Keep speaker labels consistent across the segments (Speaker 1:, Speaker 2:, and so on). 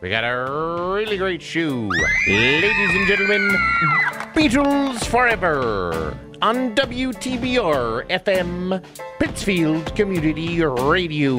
Speaker 1: We got a really great shoe. Ladies and gentlemen, Beatles Forever on WTBR FM, Pittsfield Community Radio.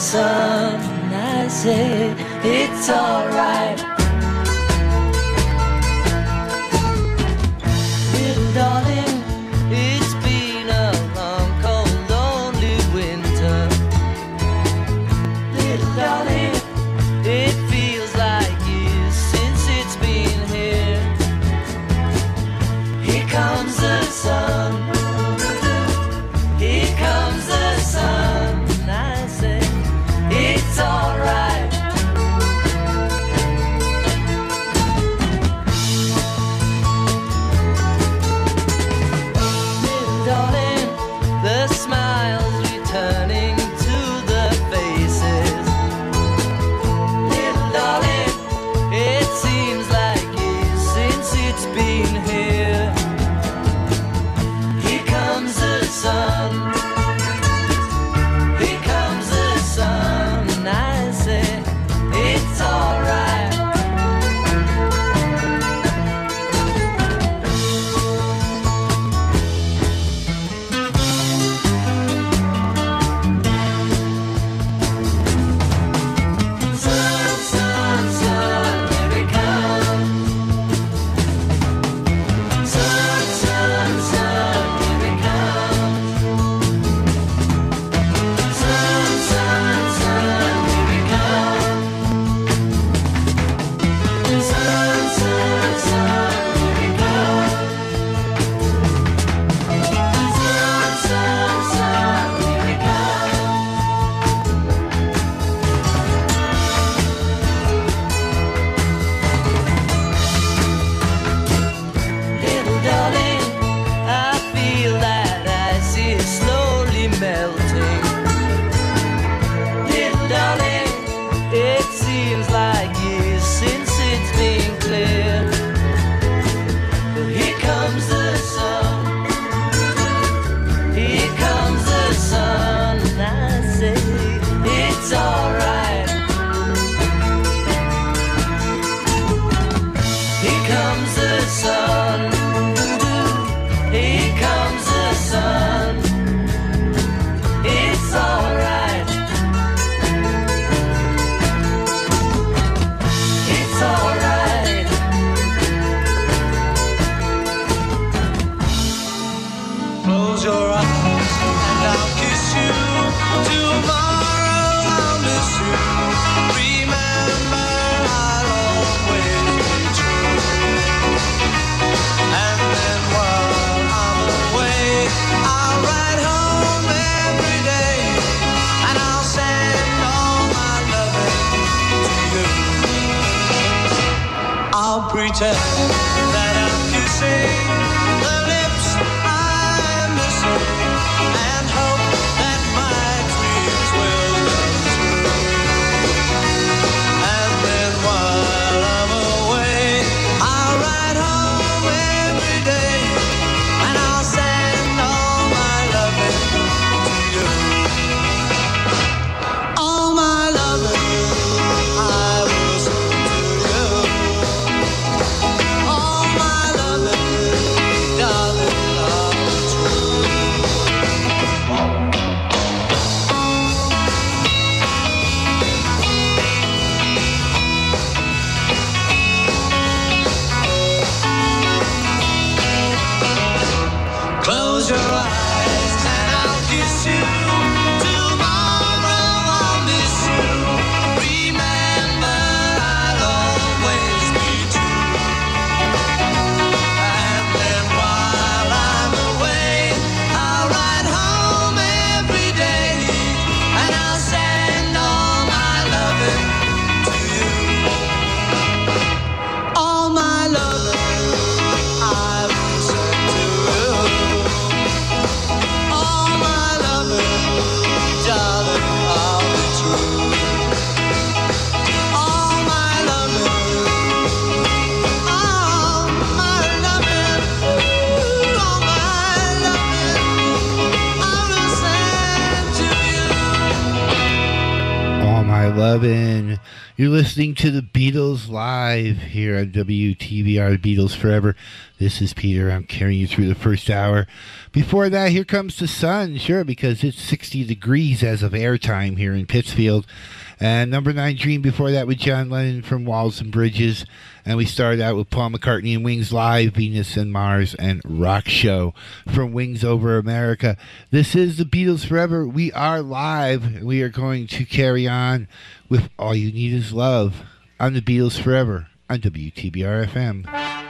Speaker 2: Sun, and I say it's alright. listening to the Beatles live here on WTBR Beatles Forever. This is Peter. I'm carrying you through the first hour. Before that, here comes the sun, sure, because it's 60 degrees as of airtime here in Pittsfield. And number nine, Dream, before that with John Lennon from Walls and Bridges. And we started out with Paul McCartney and Wings Live, Venus and Mars, and Rock Show from Wings Over America. This is the Beatles Forever. We are live, and we are going to carry on with All You Need Is Love on the Beatles Forever on WTBR FM.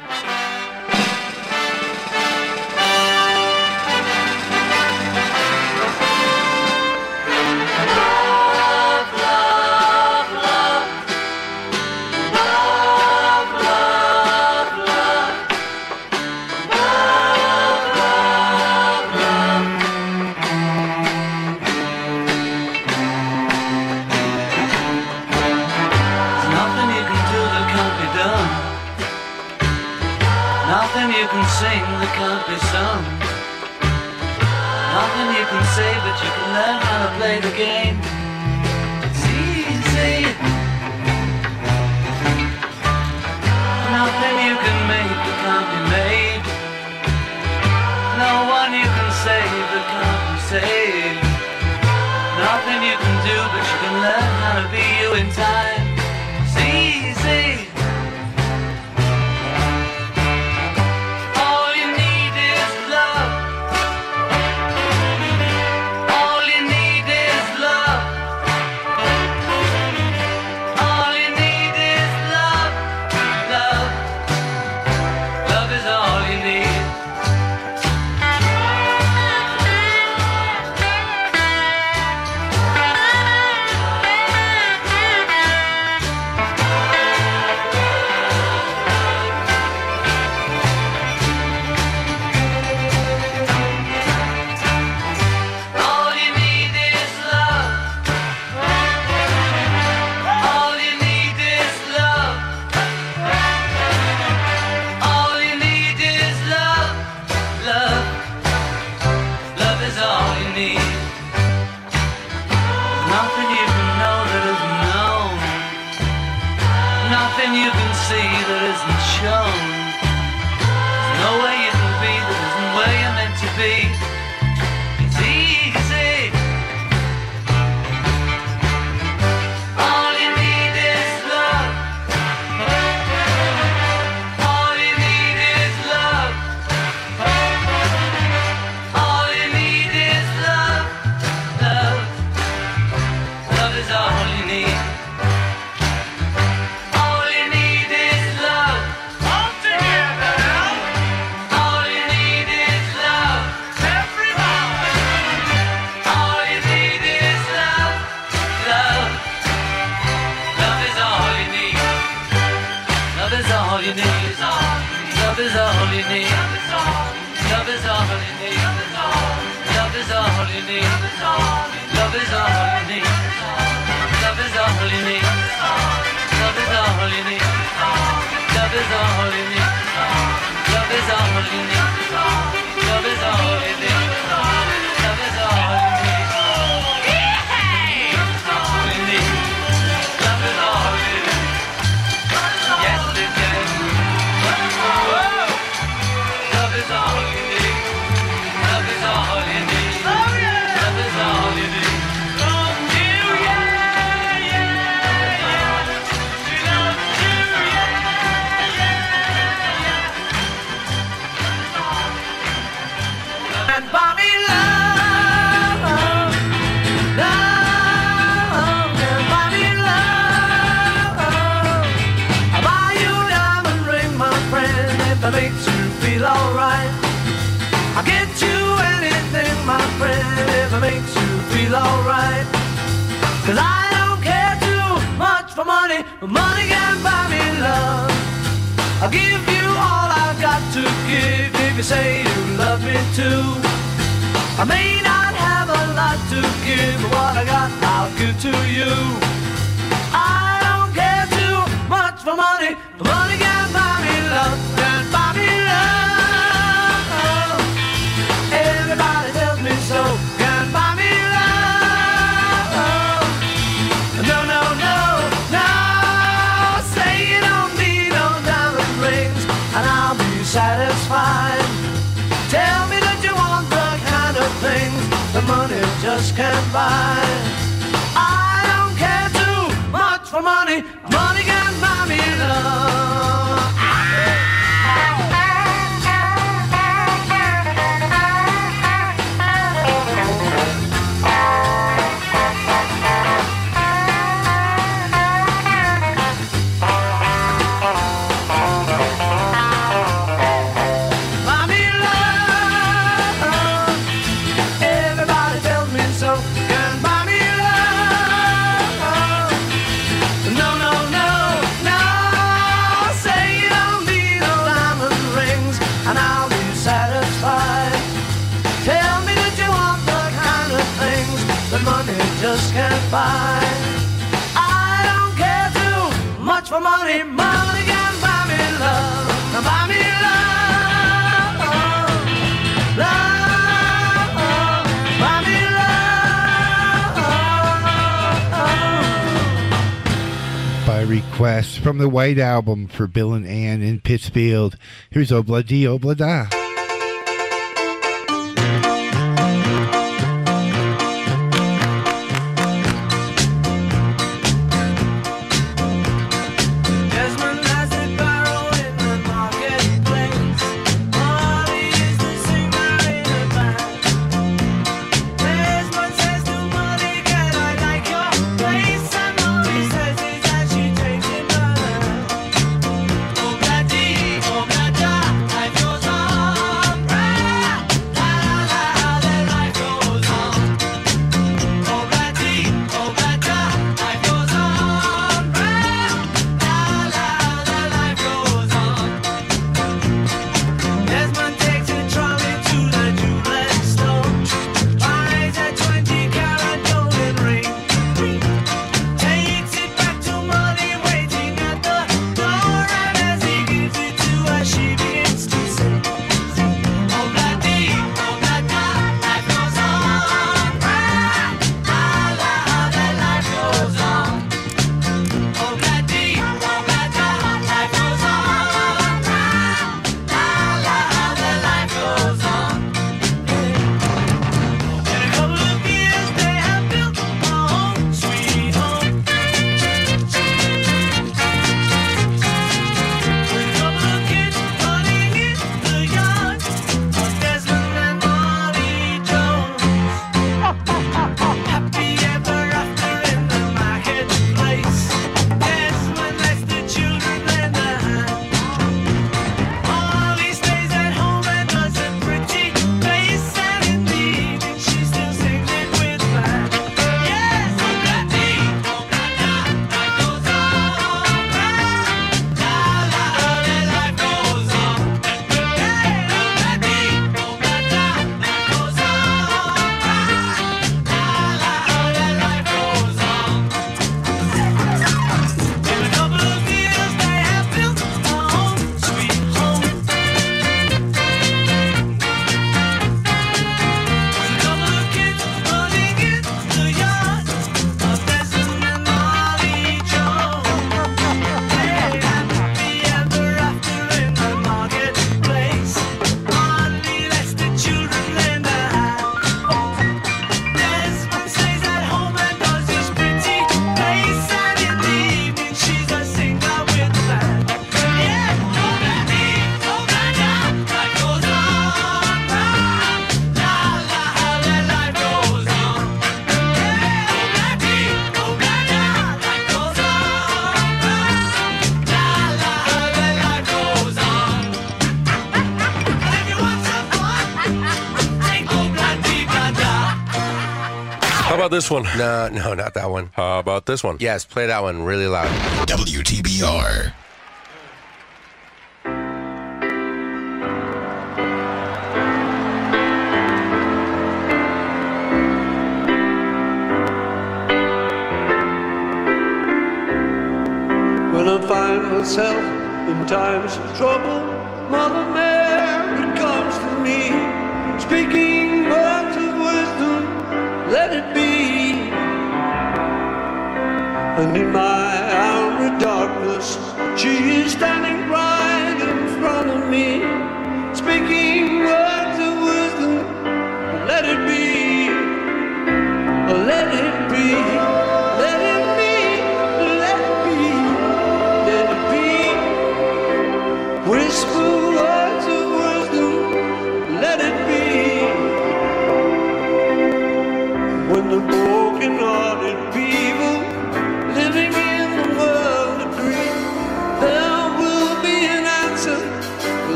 Speaker 2: request from the White Album for Bill and Ann in Pittsfield. Here's Obla Di Obla Da.
Speaker 3: this one?
Speaker 4: No, no, not that one.
Speaker 3: How about this one?
Speaker 4: Yes, play that one really loud.
Speaker 1: WTBR.
Speaker 5: And in my hour of darkness, she is standing right in front of me,
Speaker 1: speaking words of wisdom. Let it be, let it be.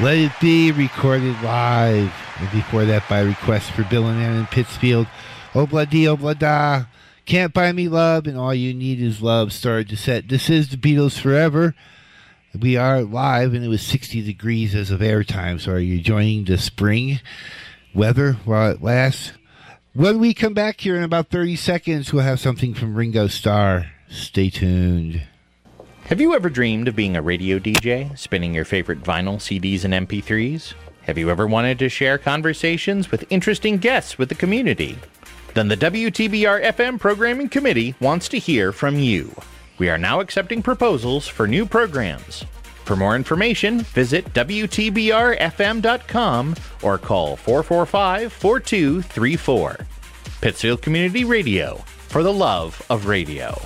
Speaker 1: Let It Be
Speaker 6: recorded live. And before that, by request for Bill and Ann in Pittsfield. Oh, obla di obla oh, da. Can't buy me love, and all you need is love. Started to set. This is the Beatles Forever. We are live, and it was 60 degrees as of airtime. So, are you enjoying the spring weather while it lasts? When we come back here in about 30 seconds, we'll have something from Ringo Starr. Stay tuned.
Speaker 7: Have you ever dreamed of being a radio DJ, spinning your favorite vinyl, CDs, and MP3s? Have you ever wanted to share conversations with interesting guests with the community? Then the WTBR FM Programming Committee wants to hear from you. We are now accepting proposals for new programs. For more information, visit WTBRFM.com or call 445 4234. Pittsfield Community Radio, for the love of radio.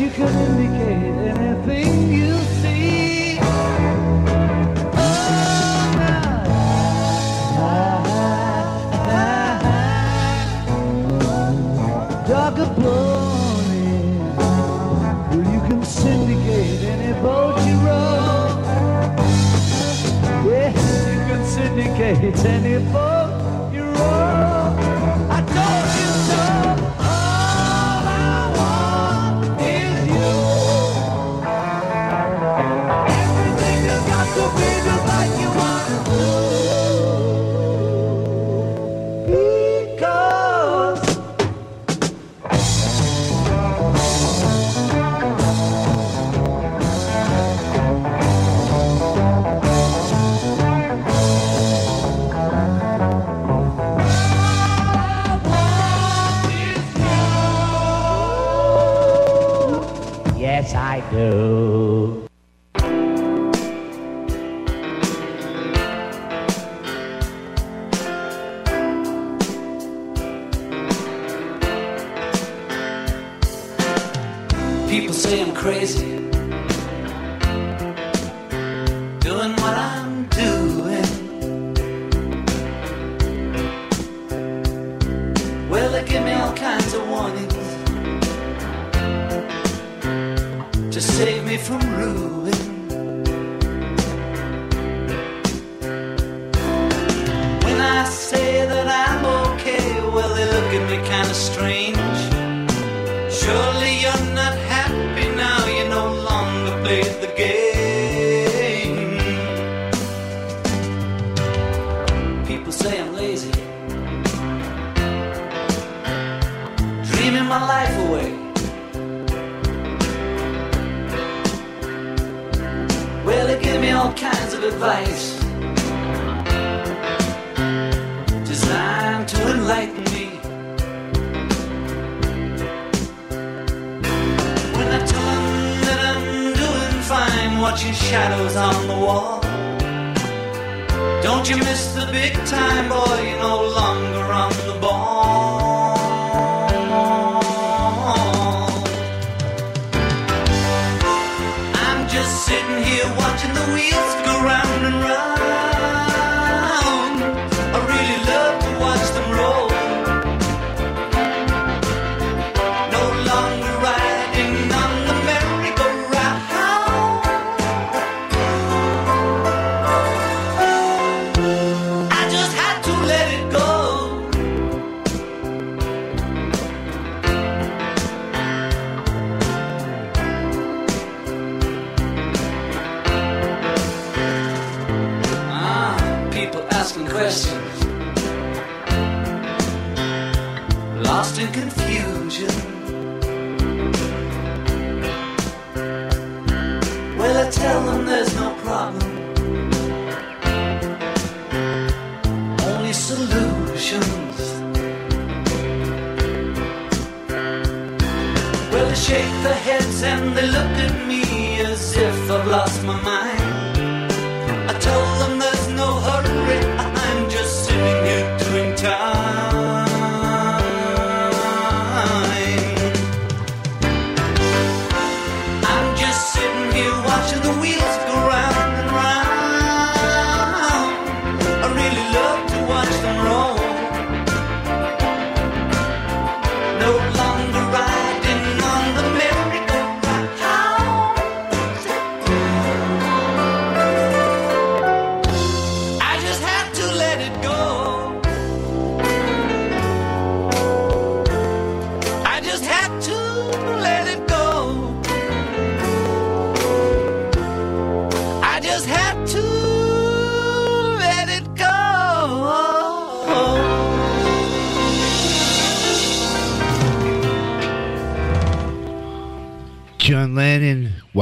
Speaker 2: you could indicate anything you see. Oh, my. Ah, Dog a pony. Well, you can syndicate any boat you row. Yeah, you can syndicate any boat.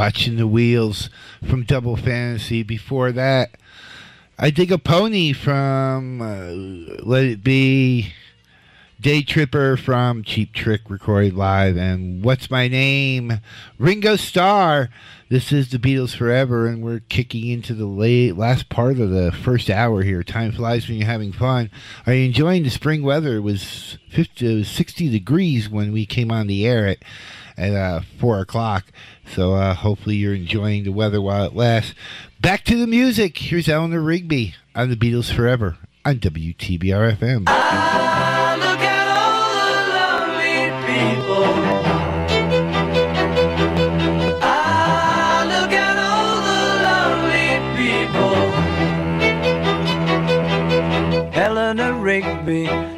Speaker 8: Watching the Wheels
Speaker 6: from Double Fantasy. Before that, I Dig a Pony from uh, Let It Be. Day Tripper from Cheap Trick recorded live. And What's My Name? Ringo Starr. This is the Beatles Forever, and we're kicking into the late last part of the first hour here. Time flies when you're having fun. Are you enjoying the spring weather? It was 50, it was 60 degrees when we came on the air at at uh, four o'clock. So uh, hopefully you're enjoying the weather while it lasts. Back to the music. Here's Eleanor Rigby on the Beatles Forever on WTBR FM.
Speaker 1: Look at all the people. Ah, Rigby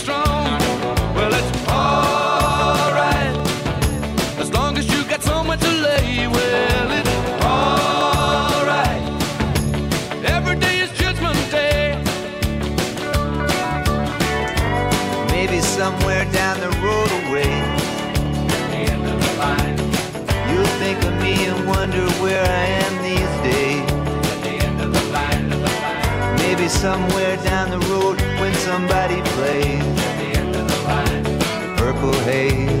Speaker 9: where I am these days. Maybe somewhere down the road when somebody plays the purple haze.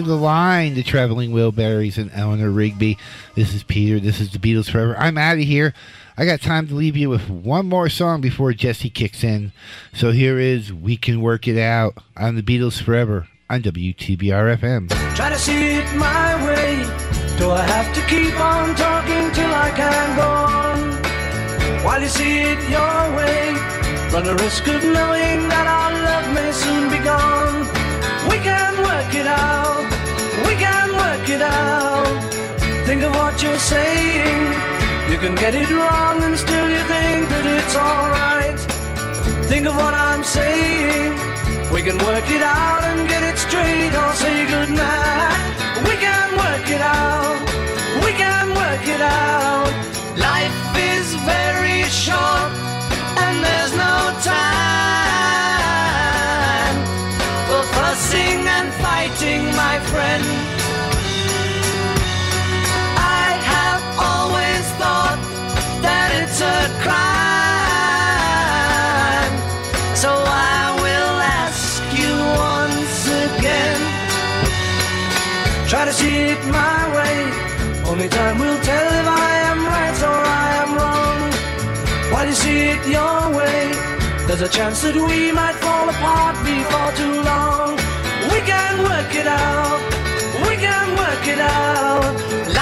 Speaker 1: of the
Speaker 6: line, the traveling Wilburys and Eleanor Rigby. This is Peter. This is the Beatles Forever. I'm out of here. I got time to leave you with one more song before Jesse kicks in. So here is We Can Work It Out on the Beatles Forever on WTBR FM.
Speaker 1: Try to see it my way. Do I have to keep on talking till I can go on? While you see it your way, run the risk of knowing that our love may soon be gone. We can work it out. We can work it out. Think of what you're saying.
Speaker 2: You can get it wrong and still you think that it's alright. Think of what I'm saying. We can work it out and get it straight or say goodnight. We can work it out. We can work it out. Life is very short and there's no time fussing and fighting, my friend. I have always thought that it's a crime. So I will ask you once again. Try to see it my way. Only time will tell if I am right or I am wrong. While you see it your way, there's a chance that we might fall apart before too long. We can work it out. We can work it out.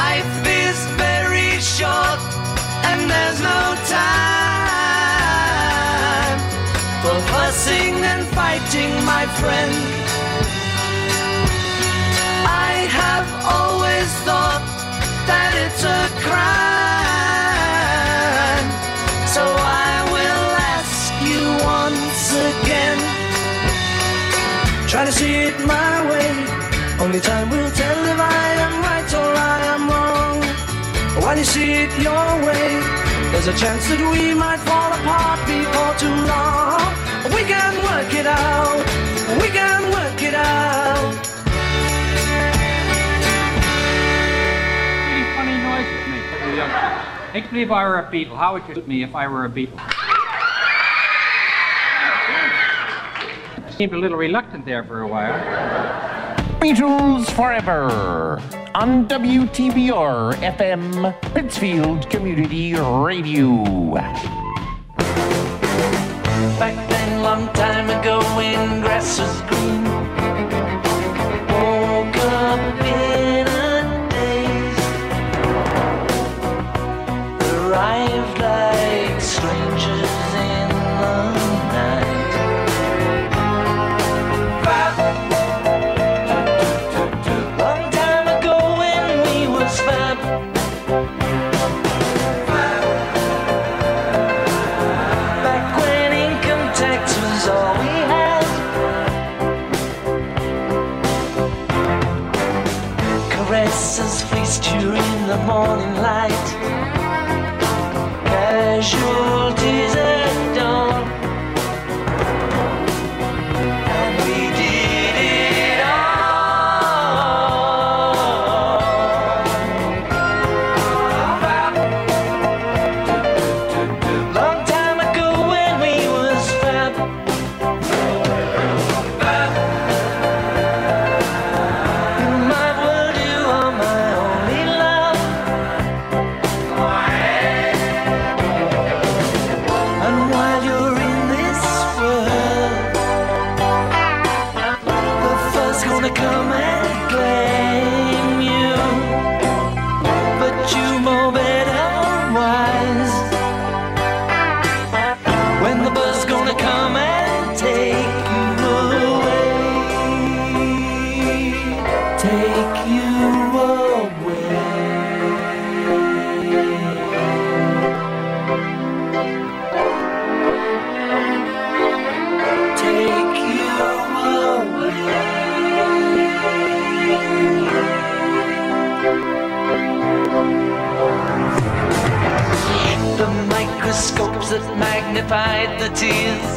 Speaker 2: Life is very short and there's no time for fussing and fighting, my friend. It my way. Only time will tell if I am right or I am wrong. When you see it your way, there's a chance that we might fall apart before too long. We can work it out. We can work it out.
Speaker 10: Really funny noises make for youngsters. Make believe I were a Beatle. How would you suit me if I were a Beatle? Seemed a little reluctant there for a while.
Speaker 7: Beatles Forever on WTBR FM, Pittsfield Community Radio.
Speaker 2: Back then, long time ago, when grass was green. Tears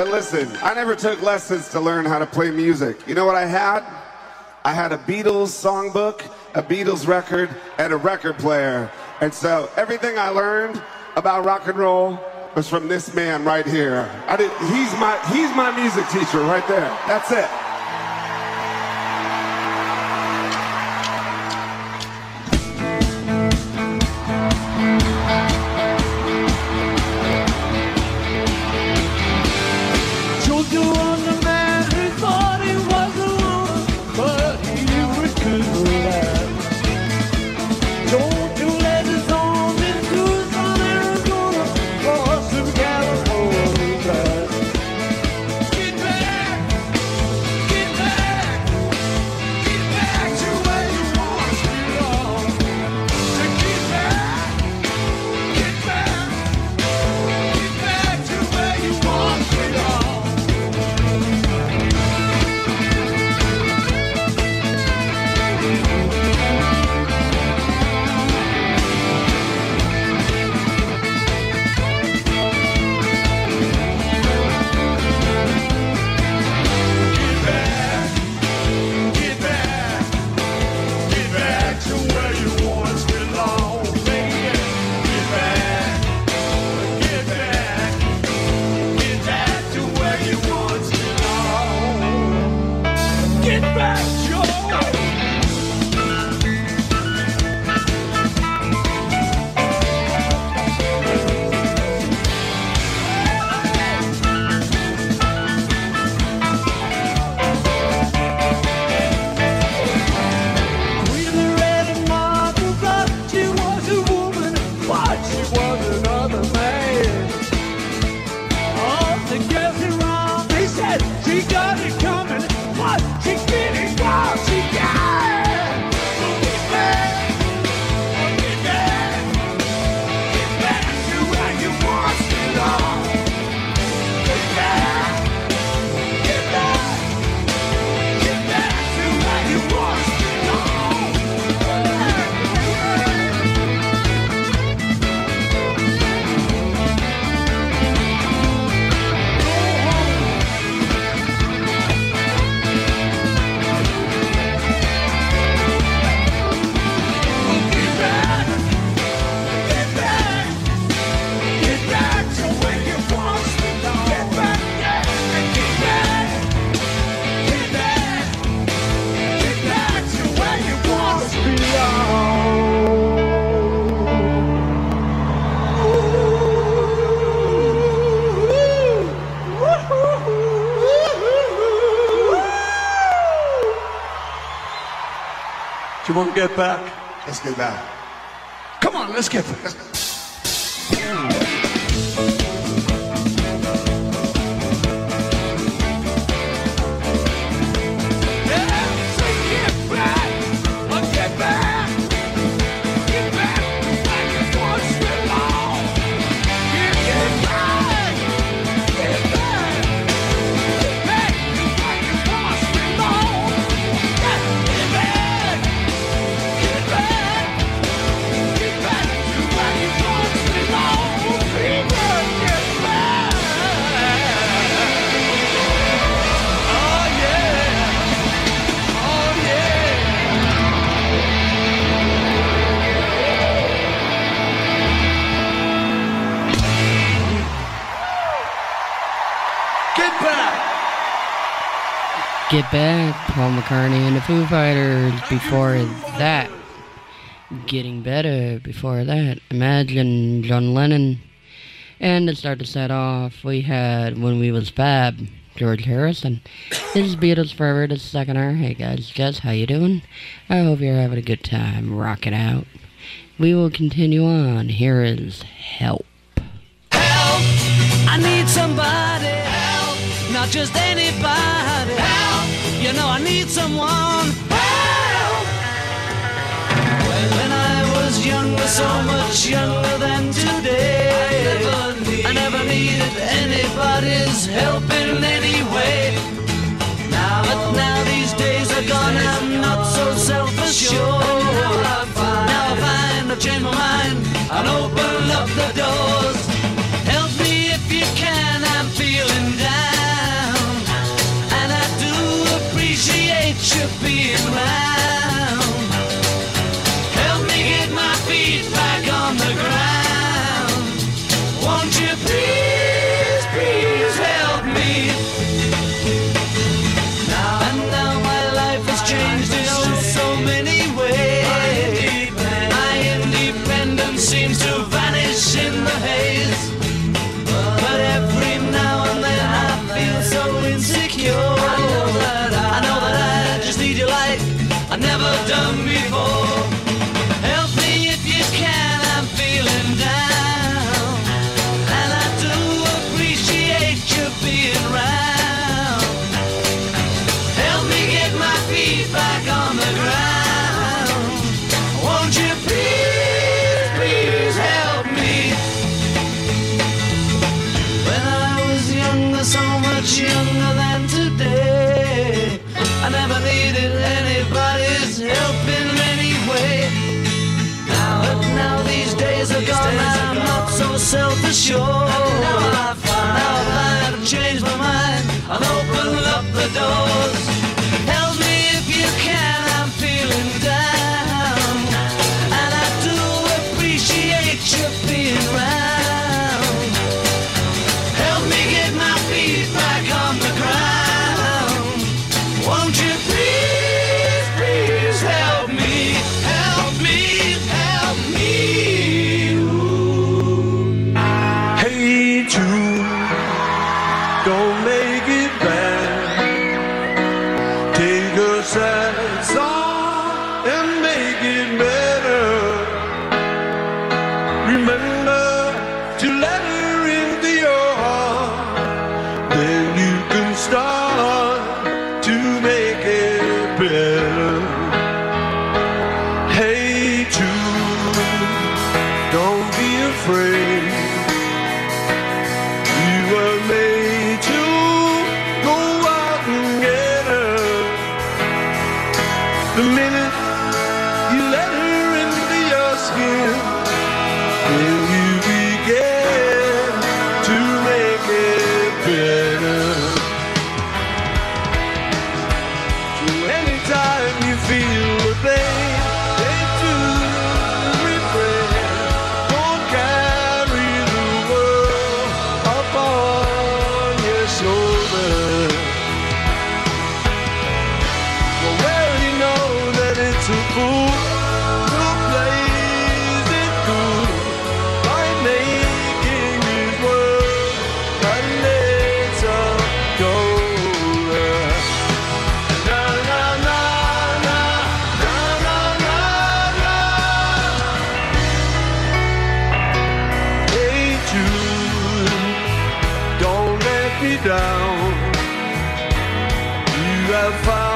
Speaker 2: But
Speaker 11: listen, I never took lessons to learn how to play music. You know what I had? I had a Beatles songbook, a Beatles record, and a record player. And so everything I learned about rock and roll was from this man right here. I did, he's my he's my music teacher right there. That's it.
Speaker 2: You won't get back.
Speaker 11: Let's get back.
Speaker 1: Come on, let's get back.
Speaker 12: Paul McCartney and the Foo Fighters. Before that, Getting Better. Before that, Imagine John Lennon. And to start to set off, we had When We Was Fab, George Harrison. This is Beatles Forever, the second hour. Hey guys, guess how you doing? I hope you're having a good time. Rock it out. We will continue on. Here is
Speaker 2: need someone. Help! When I was younger, so much younger than today, I never needed anybody's help in any way. Now, but now these days are gone, I'm not so self-assured. Now I find I've changed my mind and open up the doors. To
Speaker 1: be love have found.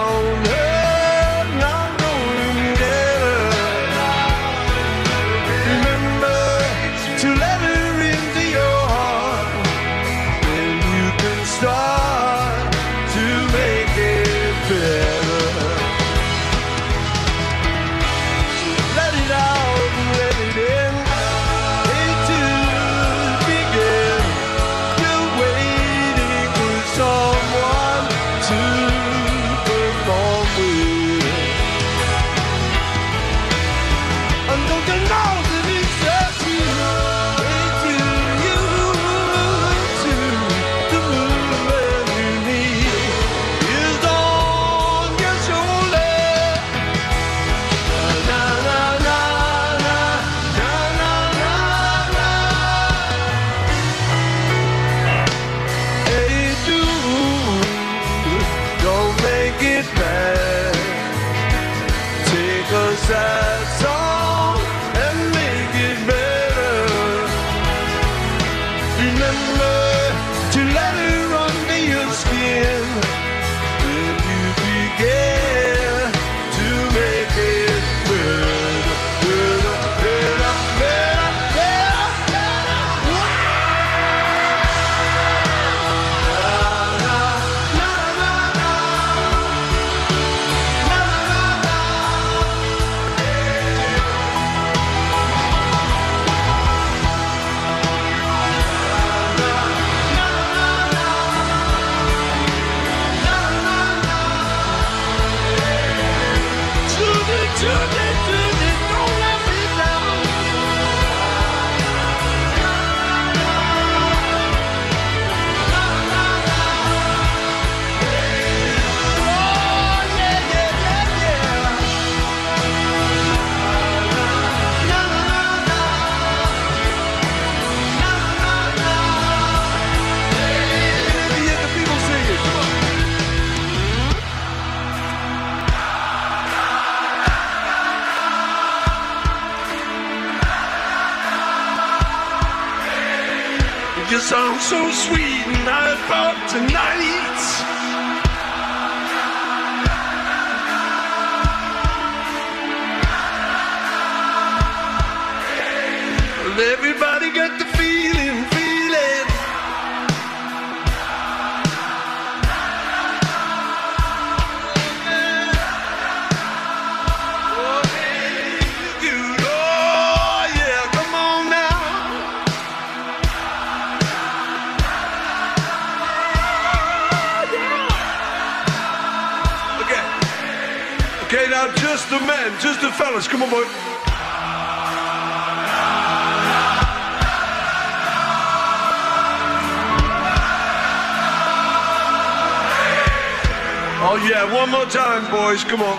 Speaker 1: Come on.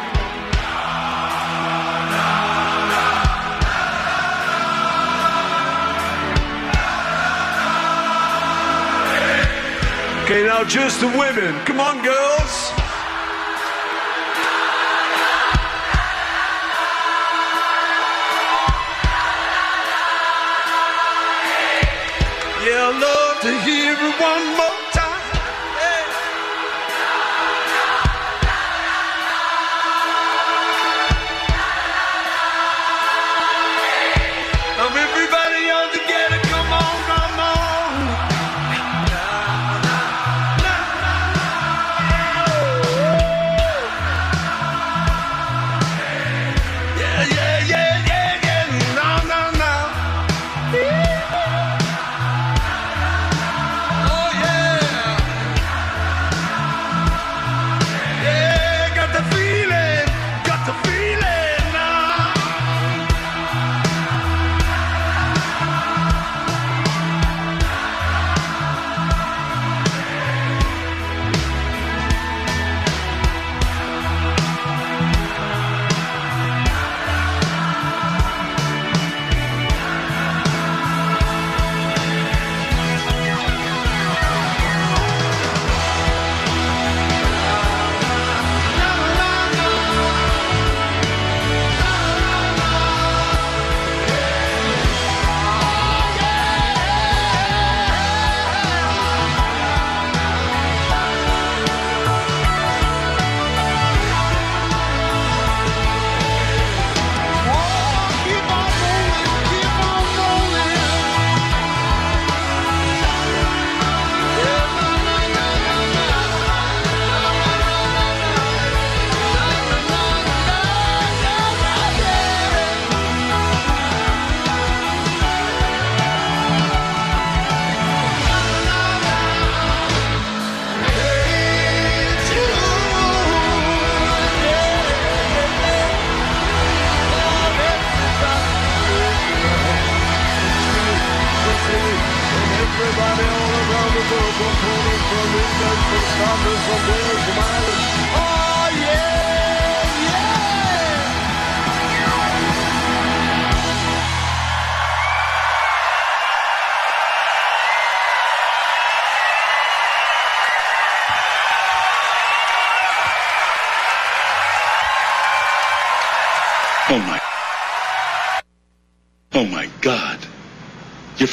Speaker 1: Okay, now just the women. Come on, girls.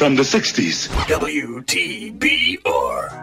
Speaker 1: From
Speaker 13: the 60s.
Speaker 14: WTBR.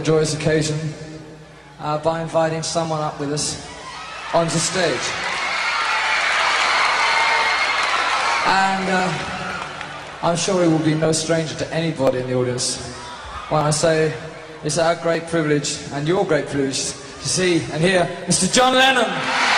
Speaker 2: A joyous occasion uh, by inviting someone up with us onto stage. And uh, I'm sure he will be no stranger to anybody in the audience when I say it's our great privilege and your great privilege to see and hear Mr. John Lennon.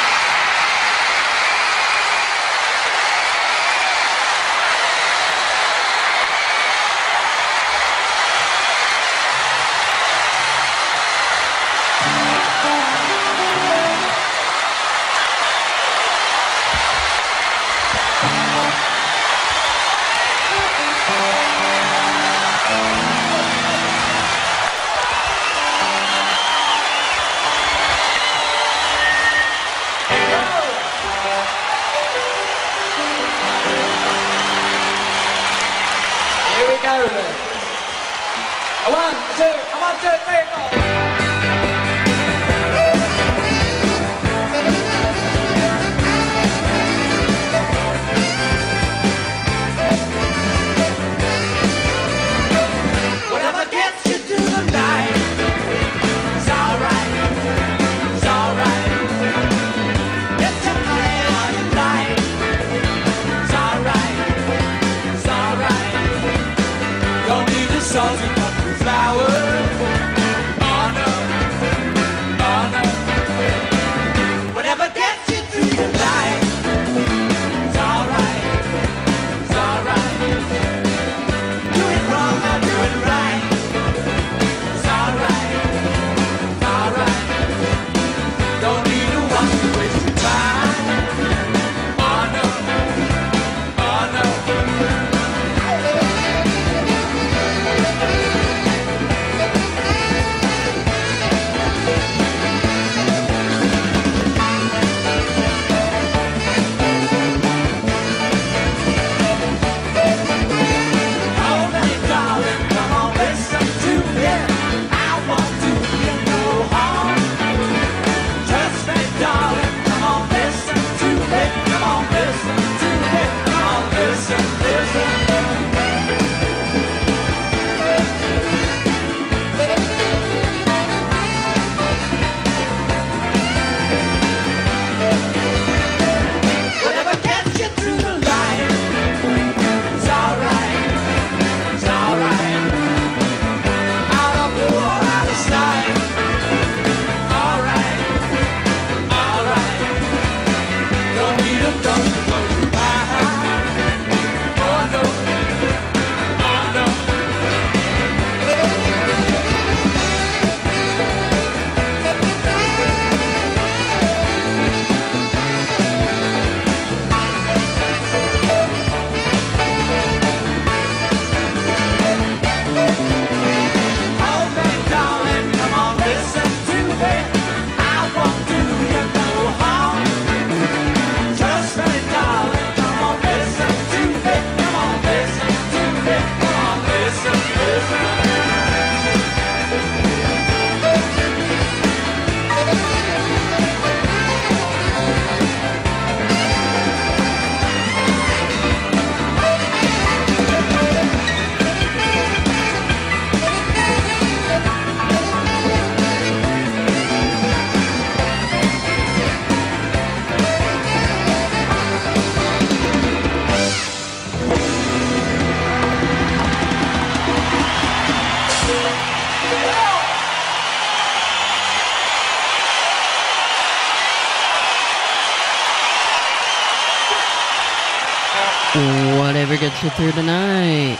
Speaker 15: Gets you through
Speaker 12: tonight.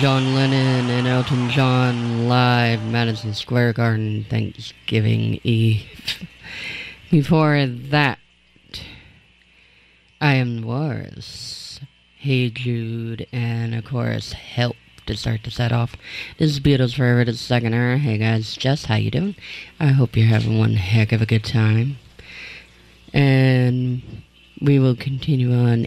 Speaker 12: John Lennon and Elton John live Madison Square Garden Thanksgiving Eve. Before that, I Am Wars, Hey Jude, and of course Help to start the set off. This is Beatles Forever, the second hour. Hey guys, Jess, how you doing? I hope you're having one heck of a good time. And We will continue on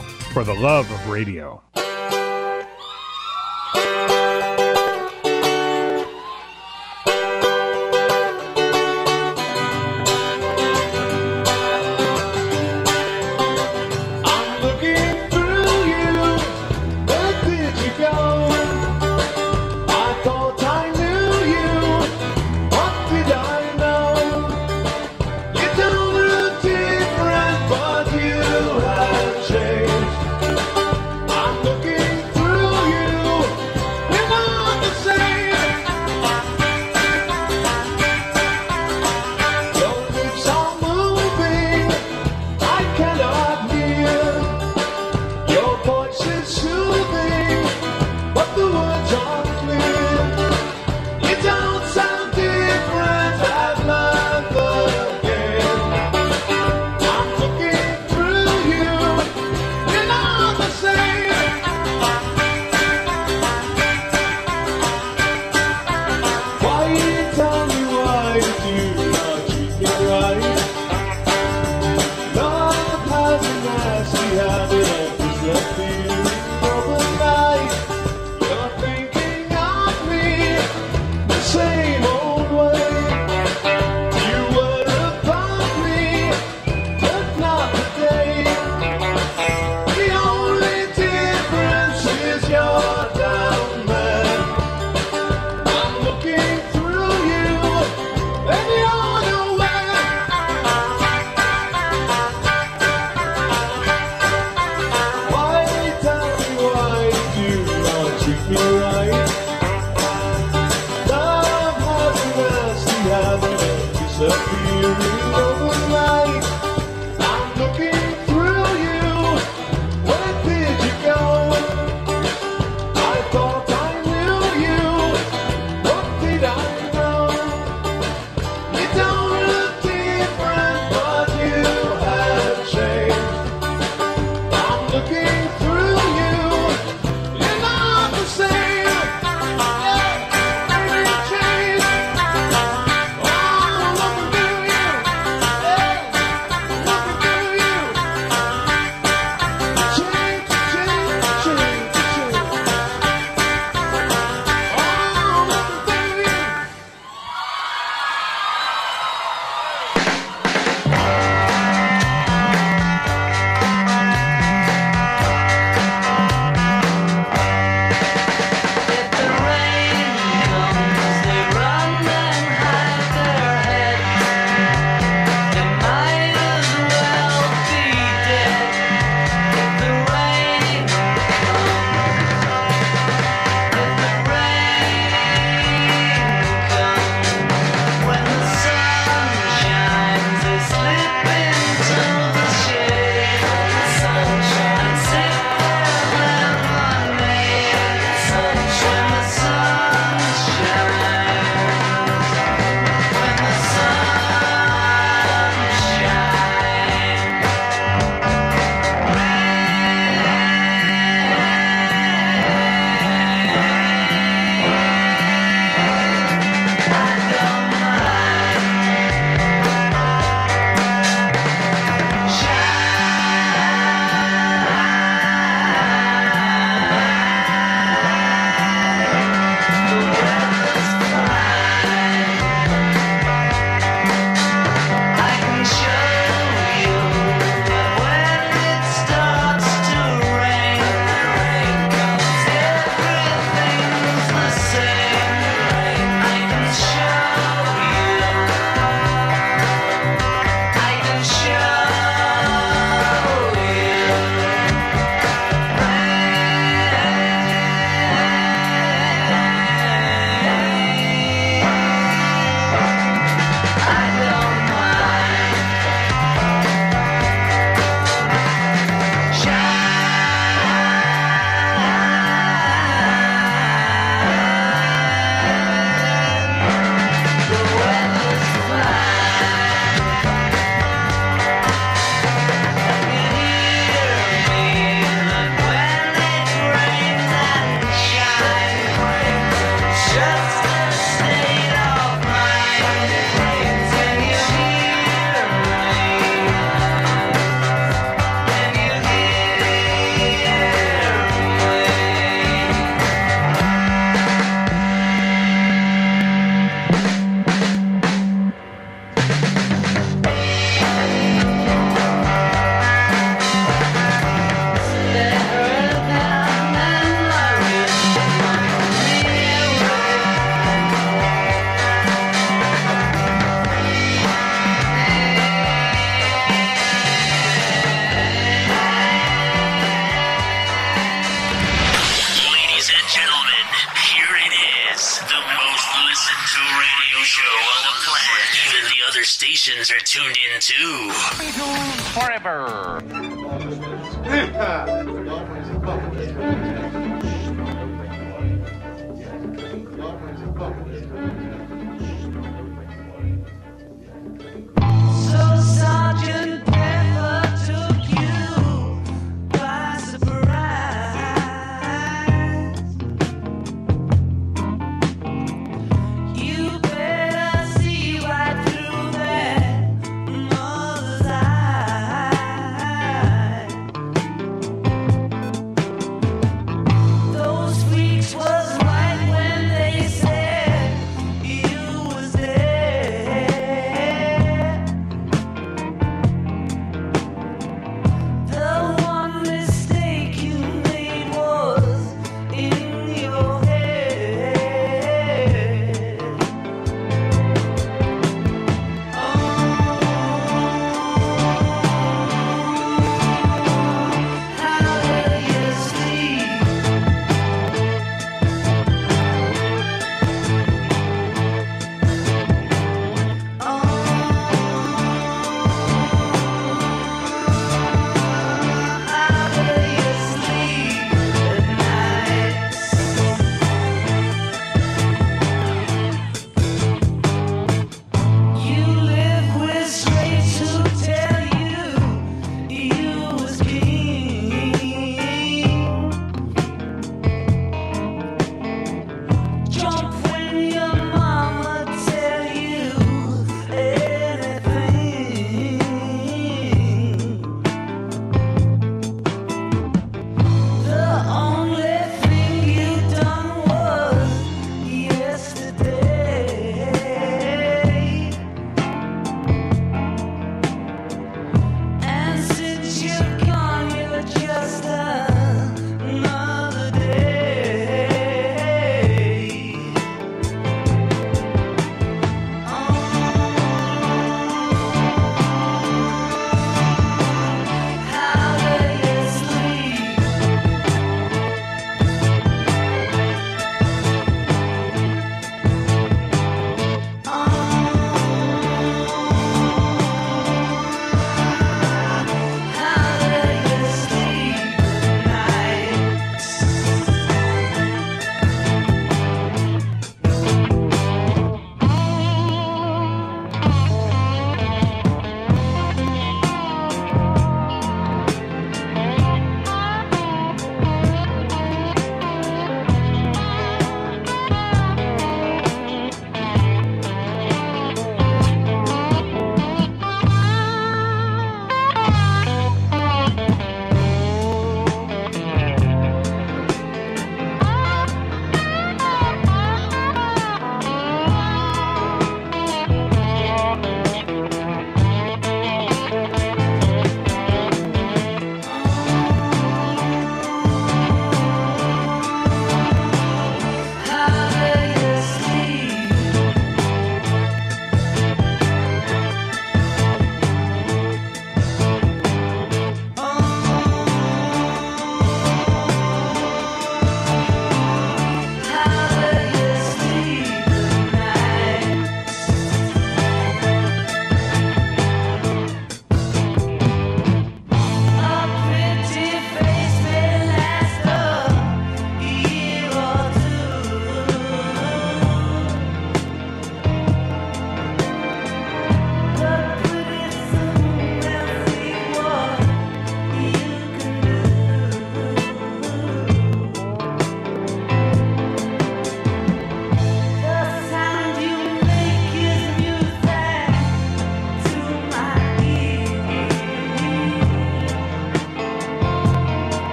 Speaker 16: for the love of radio.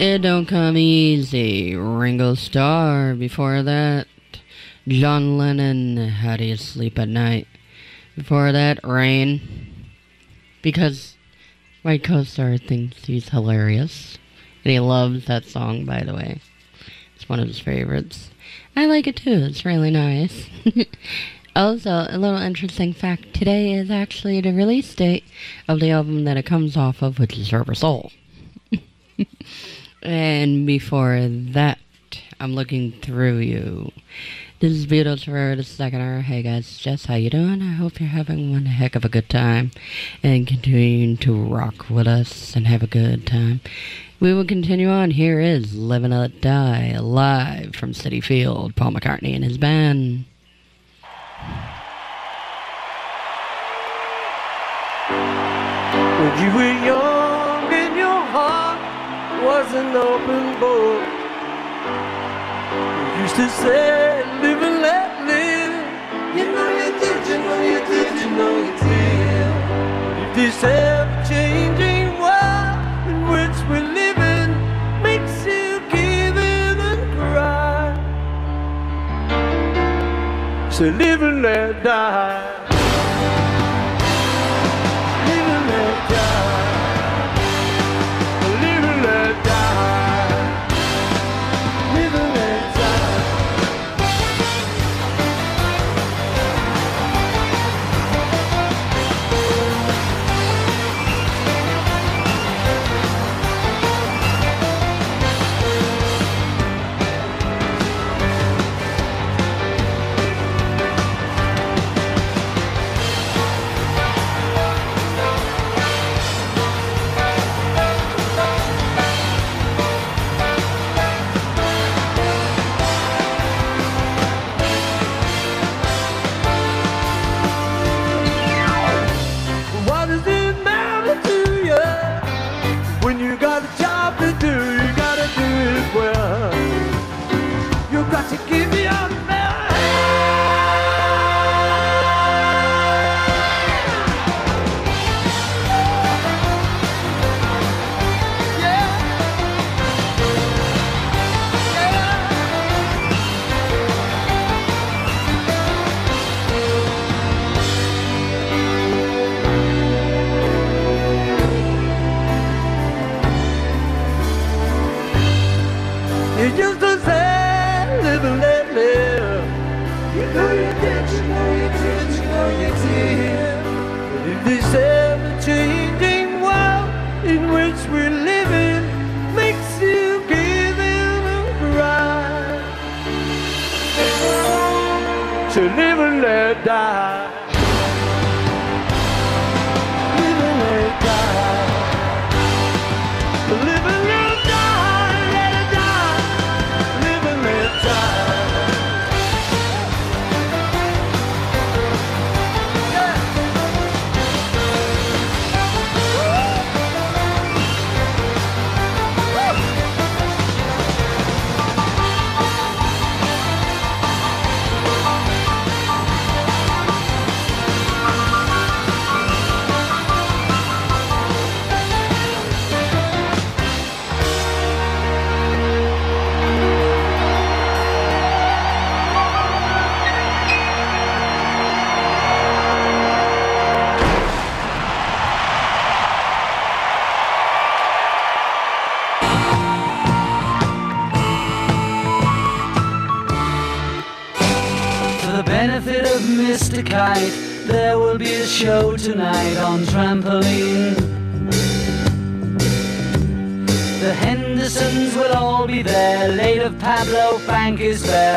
Speaker 12: It Don't Come Easy, Ringo Starr. Before that, John Lennon, How Do You Sleep at Night? Before that, Rain. Because my co star thinks he's hilarious. And he loves that song, by the way. It's one of his favorites. I like it too, it's really nice. also, a little interesting fact today is actually the release date of the album that it comes off of, which is Rubber Soul. And before that, I'm looking through you. This is Beatles for the second hour. Hey guys, Jess, how you doing? I hope you're having one heck of a good time and continuing to rock with us and have a good time. We will continue on. Here is Living Let Die live from Citi Field. Paul McCartney and his band.
Speaker 1: When you were young was an open book. You used to say, live and let live. You know you did, you know you did, you know you did. If this ever-changing world in which we're living makes you give in and cry, so live and let die.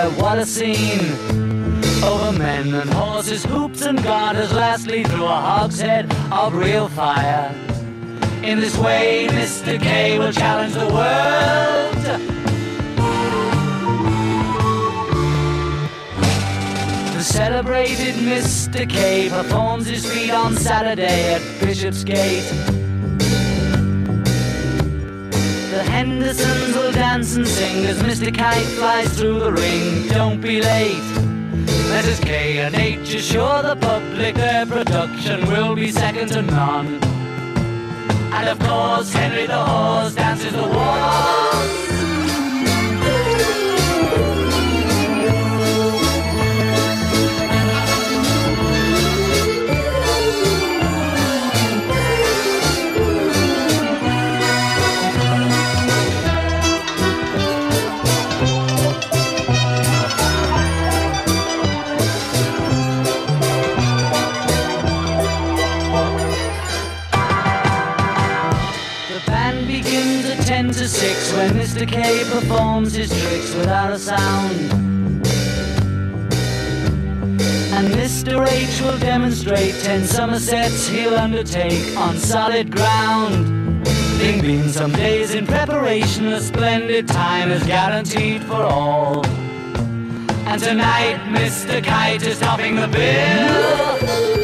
Speaker 1: What a
Speaker 2: scene! Over men and horses, hoops and garters, lastly through a hogshead of real fire. In this way, Mr. K will challenge the world. The celebrated Mr. K performs his feat on Saturday at Bishopsgate. Hendersons will dance and sing as Mr. Kite flies through the ring. Don't be late. Mrs. K and H assure the public their production will be second to none. And of course, Henry the Horse dances the waltz. Six when Mr. K performs his tricks without a sound. And Mr. H will demonstrate ten Somersets he'll undertake on solid ground. Bing bing, some days in preparation, a splendid time is guaranteed for all. And tonight, Mr. Kite is topping the bill.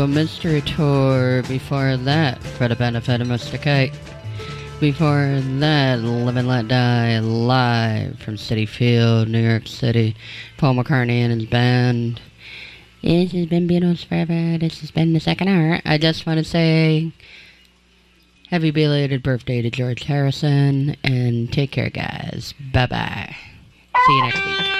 Speaker 12: Magical Mystery Tour. Before that, for the benefit of Mr. Kite. Before that, Live and Let Die live from Citi Field, New York City. Paul McCartney and his band. This has been Beatles Forever. This has been the second hour. I just want to say happy belated birthday to George Harrison and take care, guys. Bye bye. See you next week.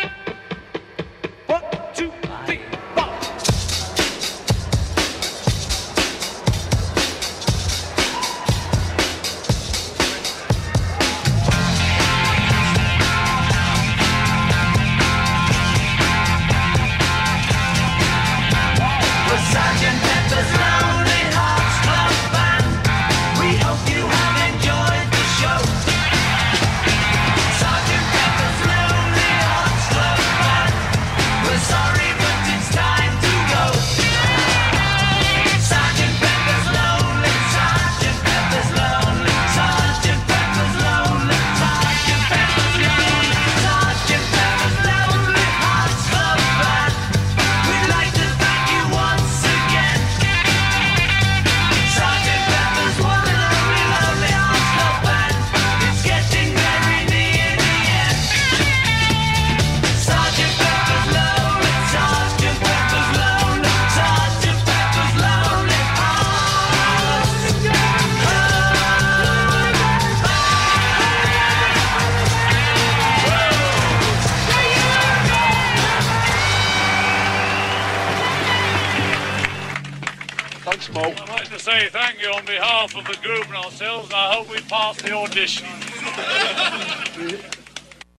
Speaker 17: Behalf